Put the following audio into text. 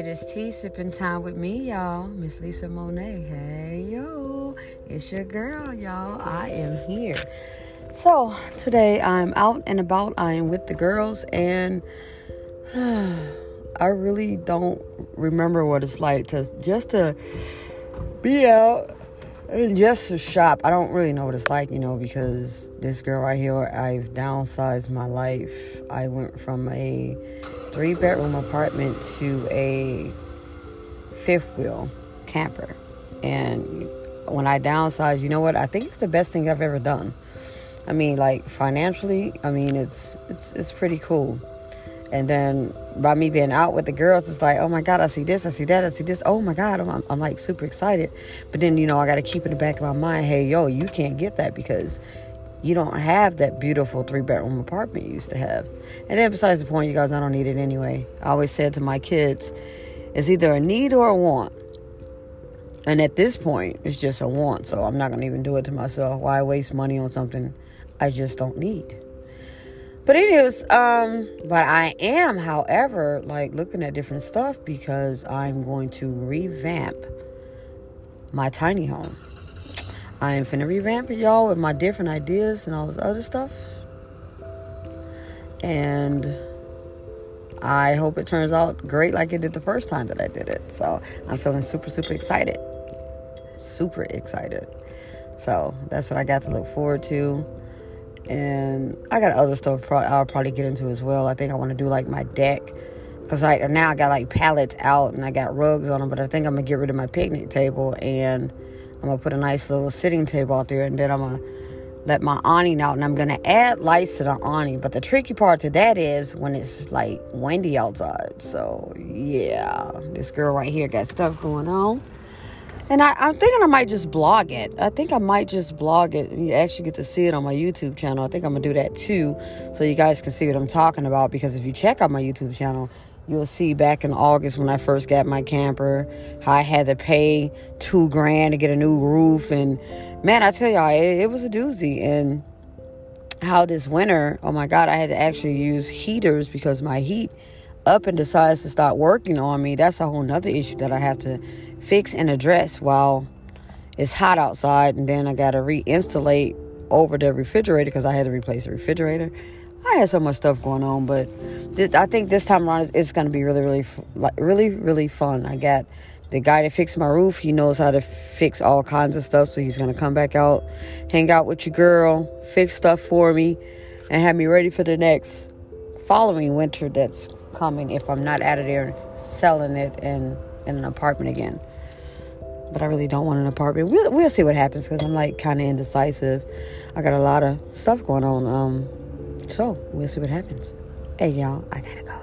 It is tea sipping time with me, y'all. Miss Lisa Monet. Hey, yo. It's your girl, y'all. I am here. So, today I'm out and about. I am with the girls, and I really don't remember what it's like to just to be out and just to shop. I don't really know what it's like, you know, because this girl right here, I've downsized my life. I went from a three bedroom apartment to a fifth wheel camper. And when I downsized, you know what? I think it's the best thing I've ever done. I mean, like financially, I mean, it's it's it's pretty cool. And then by me being out with the girls, it's like, oh my God, I see this, I see that, I see this. Oh my God, I'm, I'm like super excited. But then, you know, I got to keep in the back of my mind, hey, yo, you can't get that because you don't have that beautiful three bedroom apartment you used to have. And then, besides the point, you guys, I don't need it anyway. I always said to my kids, it's either a need or a want. And at this point, it's just a want. So I'm not going to even do it to myself. Why waste money on something I just don't need? But anyways, um, but I am, however, like looking at different stuff because I'm going to revamp my tiny home. I am finna revamp it, y'all, with my different ideas and all this other stuff. And I hope it turns out great like it did the first time that I did it. So I'm feeling super, super excited. Super excited. So that's what I got to look forward to and I got other stuff I'll probably get into as well. I think I want to do like my deck because like now I got like pallets out and I got rugs on them, but I think I'm gonna get rid of my picnic table and I'm gonna put a nice little sitting table out there, and then I'm gonna let my awning out, and I'm gonna add lights to the awning. But the tricky part to that is when it's like windy outside. So yeah, this girl right here got stuff going on. And I, am thinking I might just blog it. I think I might just blog it. And you actually get to see it on my YouTube channel. I think I'm to do that too. So you guys can see what I'm talking about. Because if you check out my YouTube channel, you'll see back in August when I first got my camper, how I had to pay two grand to get a new roof. And man, I tell y'all, it, it was a doozy. And how this winter, oh my God, I had to actually use heaters because my heat up and decides to start working on me. That's a whole nother issue that I have to fix and address while it's hot outside, and then I got to reinstallate over the refrigerator because I had to replace the refrigerator. I had so much stuff going on, but I think this time around it's, going to be really, really, like really, really fun. I got the guy that fixed my roof. He knows how to fix all kinds of stuff, so he's going to come back out, hang out with your girl, fix stuff for me, and have me ready for the next following winter that's coming if I'm not out of there selling it in, in an apartment again but I really don't want an apartment. We'll, we'll see what happens because I'm like kind of indecisive. I got a lot of stuff going on. Um, so we'll see what happens. Hey, y'all, I gotta go.